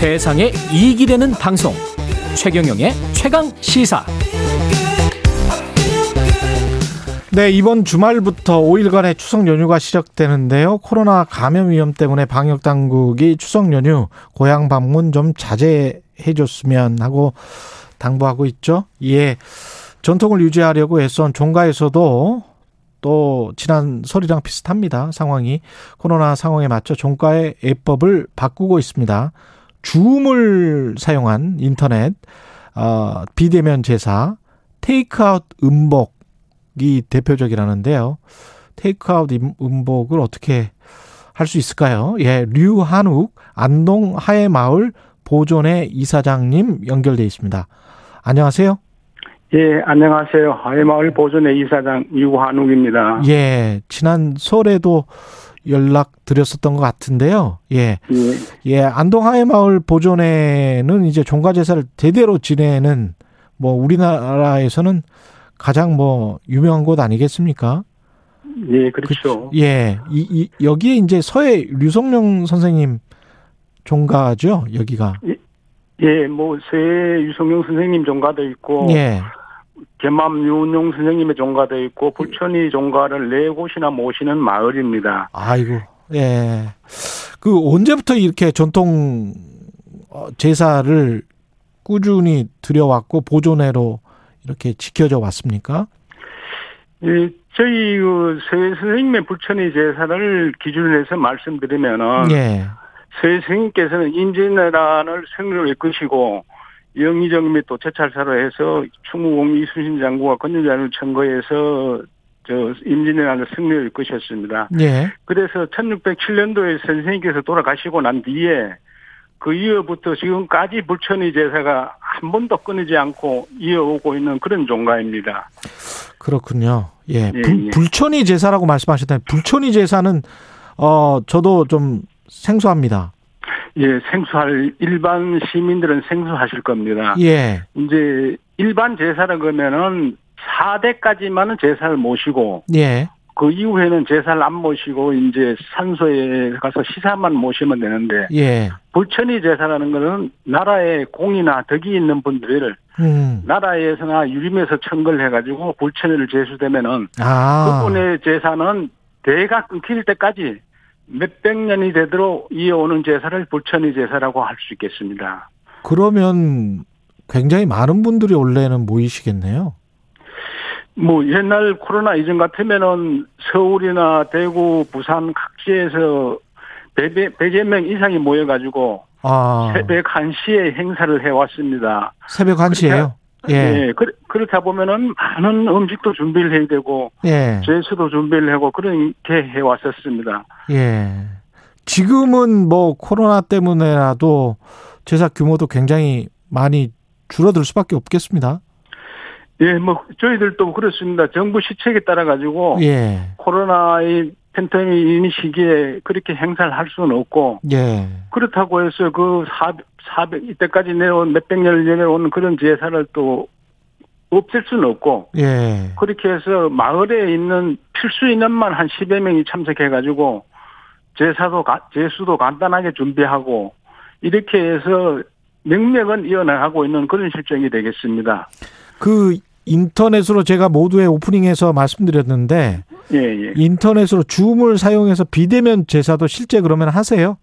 세상에 이익이 되는 방송 최경영의 최강 시사 네, 이번 주말부터 5일간의 추석 연휴가 시작되는데요. 코로나 감염 위험 때문에 방역 당국이 추석 연휴 고향 방문 좀 자제해 줬으면 하고 당부하고 있죠. 이에 전통을 유지하려고 애써 종가에서도 또 지난 설이랑 비슷합니다. 상황이 코로나 상황에 맞춰 종가의 예법을 바꾸고 있습니다. 줌을 사용한 인터넷 어, 비대면 제사, 테이크아웃 음복이 대표적이라는데요. 테이크아웃 음복을 어떻게 할 수 있을까요? 예, 류한욱 안동 하회마을 보존회 이사장님 연결돼 있습니다. 안녕하세요. 예, 안녕하세요. 하회마을 보존회 이사장 유한욱입니다. 예, 지난 설에도 연락 드렸었던 것 같은데요. 예. 예. 예, 안동 하회마을 보존회는 이제 종가제사를 대대로 지내는 뭐 우리나라에서는 가장 뭐 유명한 곳 아니겠습니까? 예, 그렇죠. 그, 예. 이, 이, 여기에 이제 서해 류성룡 선생님 종가죠, 여기가. 예, 예, 뭐 서해 유성룡 선생님 종가도 있고 예. 개맘 유운용 선생님의 종가도 있고 불천이 종가를 네 곳이나 모시는 마을입니다. 아이고, 예. 그 언제부터 이렇게 전통 어, 제사를 꾸준히 들여왔고 보존회로 이렇게 지켜져 왔습니까? 예, 저희 그 서해 선생님의 불천이 제사를 기준으로 해서 말씀드리면은 예. 서해 선생님께서는 임진왜란을 승리로 이끄시고 영의정 및 도체찰사로 해서 충무공 이순신 장군과 건전자를 청거해서 저 임진왜란을 승리를 이끄셨습니다. 예. 그래서 1607년도에 선생님께서 돌아가시고 난 뒤에 그 이후부터 지금까지 불천이 제사가 한 번도 끊이지 않고 이어오고 있는 그런 종가입니다. 그렇군요. 예. 예, 불, 예. 불천이 제사라고 말씀하셨다면 불천이 제사는 어 저도 좀 생소합니다. 예, 생수할 일반 시민들은 생수하실 겁니다. 예. 이제 일반 제사를 그러면은 4대까지만은 제사를 모시고 예. 그 이후에는 제사를 안 모시고 이제 산소에 가서 시사만 모시면 되는데 예. 불천이 제사라는 것은 나라에 공이나 덕이 있는 분들을 음. 나라에서나 유림에서 청걸 해가지고 불천을 제수되면은 아. 그분의 제사는 대가 끊길 때까지 몇백 년이 되도록 이어오는 제사를 불천이 제사라고 할 수 있겠습니다. 그러면 굉장히 많은 분들이 원래는 모이시겠네요. 뭐 옛날 코로나 이전 같으면은 서울이나 대구, 부산 각지에서 배제 명 이상이 모여가지고 아. 새벽 1시에 행사를 해왔습니다. 새벽 1시에요? 예. 예. 그, 그렇다 보면은 많은 음식도 준비를 해야 되고, 예. 제수도 준비를 하고, 그렇게 해 왔었습니다. 예. 지금은 뭐 코로나 때문에라도 제사 규모도 굉장히 많이 줄어들 수밖에 없겠습니다. 예, 뭐 저희들도 그렇습니다. 정부 시책에 따라 가지고 예. 코로나의 팬데믹 시기에 그렇게 행사를 할 수는 없고 예. 그렇다고 해서 그 400, 400 이때까지 내려온 몇백 년을 내려온 그런 제사를 또 없앨 수는 없고 예. 그렇게 해서 마을에 있는 필수 인원만 한 10여 명이 참석해 가지고 제사도 제수도 간단하게 준비하고 이렇게 해서 명맥은 이어나가고 있는 그런 실정이 되겠습니다. 그 인터넷으로 제가 모두의 오프닝에서 말씀드렸는데 예, 예. 인터넷으로 줌을 사용해서 비대면 제사도 실제 그러면 하세요?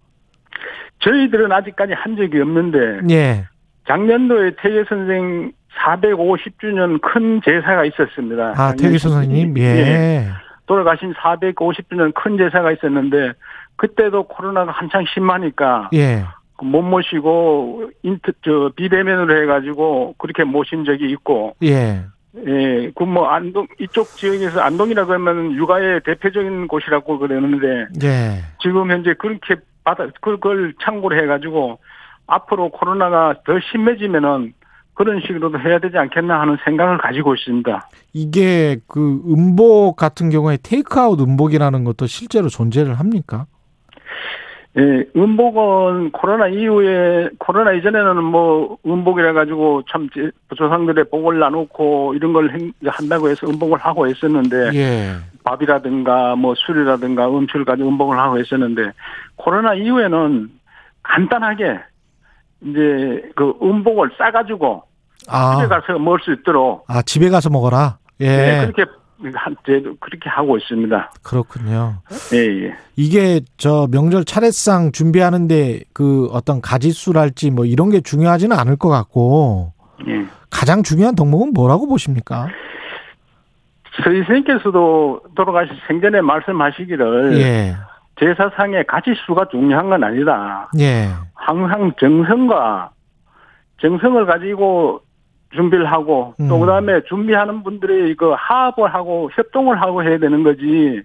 저희들은 아직까지 한 적이 없는데 예. 작년도에 퇴계 선생 450주년 큰 제사가 있었습니다. 아, 퇴계 선생님? 예. 예. 돌아가신 450주년 큰 제사가 있었는데 그때도 코로나가 한창 심하니까 예. 못 모시고 인트 저 비대면으로 해가지고 그렇게 모신 적이 있고 예. 예, 그 뭐 안동 이쪽 지역에서 안동이라 그러면 유가의 대표적인 곳이라고 그러는데 예. 지금 현재 그렇게 받아 그걸 참고로 해가지고 앞으로 코로나가 더 심해지면은 그런 식으로도 해야 되지 않겠나 하는 생각을 가지고 있습니다. 이게 그 음복 같은 경우에 테이크아웃 음복이라는 것도 실제로 존재를 합니까? 예, 음복은 코로나 이후에 코로나 이전에는 뭐 음복이라 가지고 참 조상들의 복을 나누고 이런 걸 한다고 해서 음복을 하고 있었는데 예. 밥이라든가 뭐 술이라든가 음식을 가지고 음복을 하고 있었는데 코로나 이후에는 간단하게 이제 그 음복을 싸가지고 아. 집에 가서 먹을 수 있도록. 아 집에 가서 먹어라. 예. 네, 그렇게 한때도 그렇게 하고 있습니다. 그렇군요. 예, 예. 이게 저 명절 차례상 준비하는데 그 어떤 가지수랄지 뭐 이런 게 중요하지는 않을 것 같고. 예. 가장 중요한 덕목은 뭐라고 보십니까? 선생님께서도 돌아가신 생전에 말씀하시기를 예. 제사상의 가지수가 중요한 건 아니다. 예. 항상 정성과 정성을 가지고 준비를 하고 또 음. 그다음에 준비하는 분들이 그 합을 하고 협동을 하고 해야 되는 거지.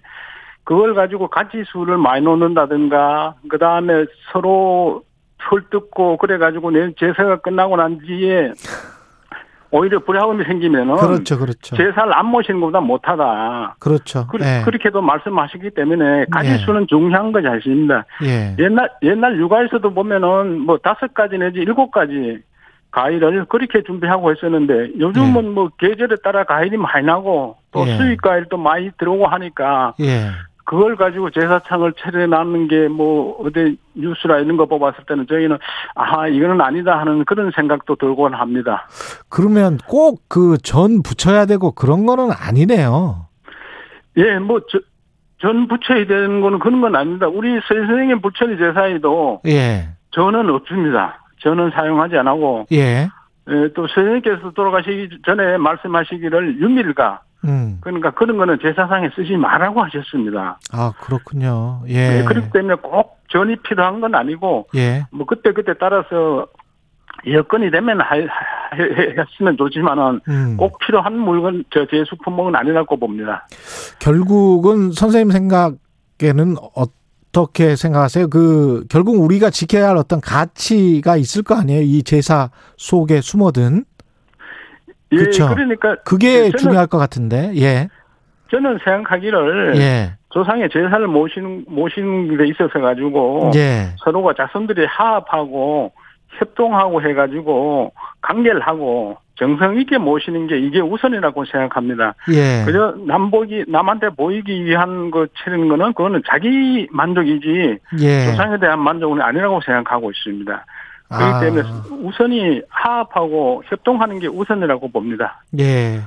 그걸 가지고 가지수를 많이 놓는다든가 그다음에 서로 설득고 그래 가지고 내 제사가 끝나고 난 뒤에 오히려 불화음이 생기면은 그렇죠, 그렇죠. 제사를 안 모시는 것보다 못하다. 그렇죠. 그, 예. 렇게도 말씀하시기 때문에 가지 수는 예. 중요한 것이 아닙니다. 예. 옛날 옛날 육아에서도 보면은 뭐 다섯 가지 내지 일곱 가지 과일을 그렇게 준비하고 했었는데 요즘은 예. 뭐 계절에 따라 과일이 많이 나고 또 예. 수입 과일도 많이 들어오고 하니까 예. 그걸 가지고 제사창을 차려놨는 게 뭐 어디 뉴스라 이런 거 뽑았을 때는 저희는 아 이거는 아니다 하는 그런 생각도 들곤 합니다. 그러면 꼭 그 전 붙여야 되고 그런 거는 아니네요. 예, 뭐전 붙여야 되는 거는 그런 건 아닙니다. 우리 선생님 부처리 제사에도 예. 전은 없습니다. 저는 사용하지 않고 예. 예, 또 선생님께서 돌아가시기 전에 말씀하시기를 유밀가 음. 그러니까 그런 거는 제사상에 쓰지 말라고 하셨습니다. 아 그렇군요. 예. 네, 그렇기 때문에 꼭 전이 필요한 건 아니고 예. 뭐 그때 그때 따라서 여건이 되면 했으면 좋지만은 음. 꼭 필요한 물건 저 제수 품목은 아니라고 봅니다. 결국은 선생님 생각에는 어떻게 생각하세요? 그 결국 우리가 지켜야 할 어떤 가치가 있을 거 아니에요? 이 제사 속에 숨어든 예, 그렇죠. 그러니까 그게 중요할 것 같은데. 예. 저는 생각하기를 예. 조상의 제사를 모시는 모시는 데 있어서 가지고 예. 서로가 자손들이 화합하고 협동하고 해가지고 관계를 하고 정성 있게 모시는 게 이게 우선이라고 생각합니다. 예. 그저 남보기 남한테 보이기 위한 거 치르는 거는 그거는 자기 만족이지 예. 조상에 대한 만족은 아니라고 생각하고 있습니다. 그렇기 아. 때문에 우선이 화합하고 협동하는 게 우선이라고 봅니다. 예.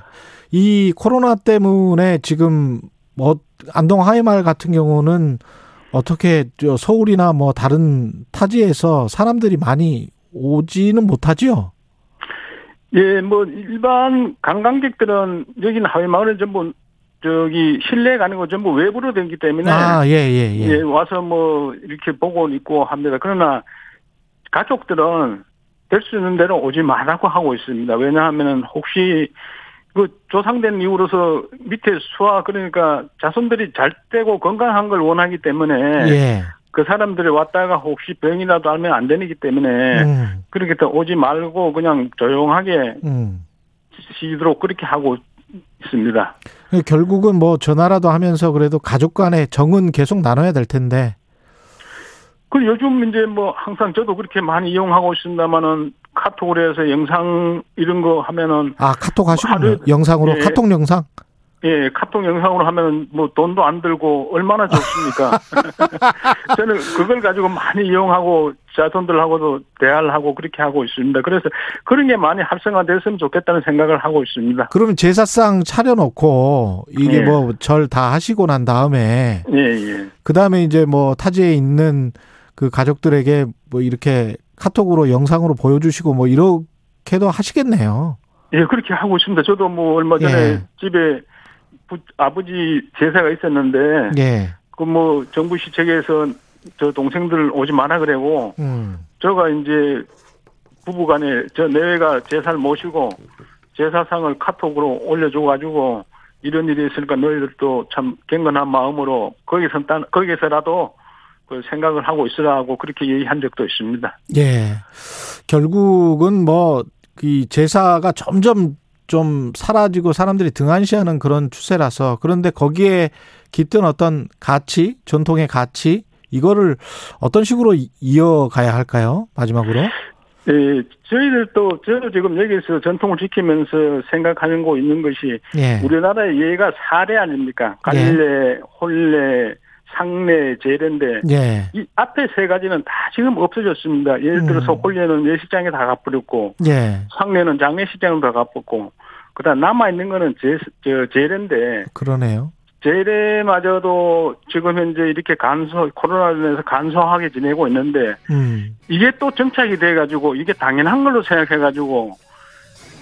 이 코로나 때문에 지금 뭐 안동 하이말 같은 경우는 어떻게 서울이나 뭐 다른 타지에서 사람들이 많이 오지는 못하지요? 예, 뭐 일반 관광객들은 여기는 하회마을은 전부 저기 실내가 아니고 전부 외부로 되기 때문에 아, 예, 예, 예. 예 와서 뭐 이렇게 보고 있고 합니다. 그러나 가족들은 될 수 있는 대로 오지 말라고 하고 있습니다. 왜냐하면 혹시 그 조상된 이후로서 밑에 수화 그러니까 자손들이 잘 되고 건강한 걸 원하기 때문에 예. 그 사람들이 왔다가 혹시 병이라도 알면 안 되기 때문에 음. 그렇게 또 오지 말고 그냥 조용하게 음. 쉬도록 그렇게 하고 있습니다. 결국은 뭐 전화라도 하면서 그래도 가족 간의 정은 계속 나눠야 될 텐데 그 요즘 이제 뭐 항상 저도 그렇게 많이 이용하고 있습니다만은 카톡으로 해서 영상 이런 거 하면은 아 카톡 하시군요. 영상으로 예, 카톡 영상. 예, 카톡 영상으로 하면 뭐 돈도 안 들고 얼마나 좋습니까? 저는 그걸 가지고 많이 이용하고 자손들하고도 대화를 하고 그렇게 하고 있습니다. 그래서 그런 게 많이 활성화됐으면 좋겠다는 생각을 하고 있습니다. 그러면 제사상 차려놓고 이게 예. 뭐절 다 하시고 난 다음에 예, 예. 그 다음에 이제 뭐 타지에 있는 그 가족들에게 뭐 이렇게 카톡으로 영상으로 보여주시고 뭐 이렇게도 하시겠네요. 예, 그렇게 하고 있습니다. 저도 뭐 얼마 전에 예. 집에 부, 아버지 제사가 있었는데, 예. 그 뭐 정부 시책에서 저 동생들 오지 마라 그래고, 음. 저가 이제 부부간에 저 내외가 제사를 모시고 제사상을 카톡으로 올려줘가지고 이런 일이 있으니까 너희들도 참 경건한 마음으로 거기서 거기서라도 그 생각을 하고 있으라고 그렇게 얘기한 적도 있습니다. 예. 결국은 뭐, 이 제사가 점점 좀 사라지고 사람들이 등한시하는 그런 추세라서 그런데 거기에 깃든 어떤 가치, 전통의 가치, 이거를 어떤 식으로 이어가야 할까요? 마지막으로. 예, 저희들도 저도 지금 여기서 전통을 지키면서 생각하는 거 있는 것이 예. 우리나라의 예가 사례 아닙니까? 갈래, 예. 혼례, 상내 재래인데 예. 이 앞에 세 가지는 다 지금 없어졌습니다. 예를 들어서 음. 홀레는 예시장에 다 가버렸고 예. 상내는 장례시장으로 다 가버렸고 그다음 남아 있는 거는 제, 저 재래인데 그러네요. 재래마저도 지금 현재 이렇게 간소 코로나로 인해서 간소하게 지내고 있는데 음. 이게 또 정착이 돼 가지고 이게 당연한 걸로 생각해 가지고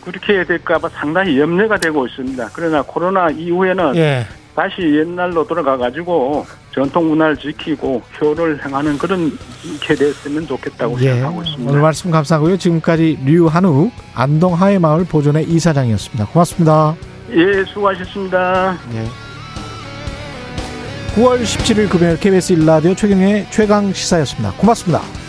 그렇게 될까봐 상당히 염려가 되고 있습니다. 그러나 코로나 이후에는 예. 다시 옛날로 돌아가 가지고 전통 문화를 지키고 효를 행하는 그런 게 됐으면 좋겠다고 예. 생각하고 있습니다. 오늘 말씀 감사하고요. 지금까지 류한욱 안동 하회마을 보존의 이사장이었습니다. 고맙습니다. 예, 수고하셨습니다. 예. 9월 17일 금요일 KBS 일라디오 최경의 최강 시사였습니다. 고맙습니다.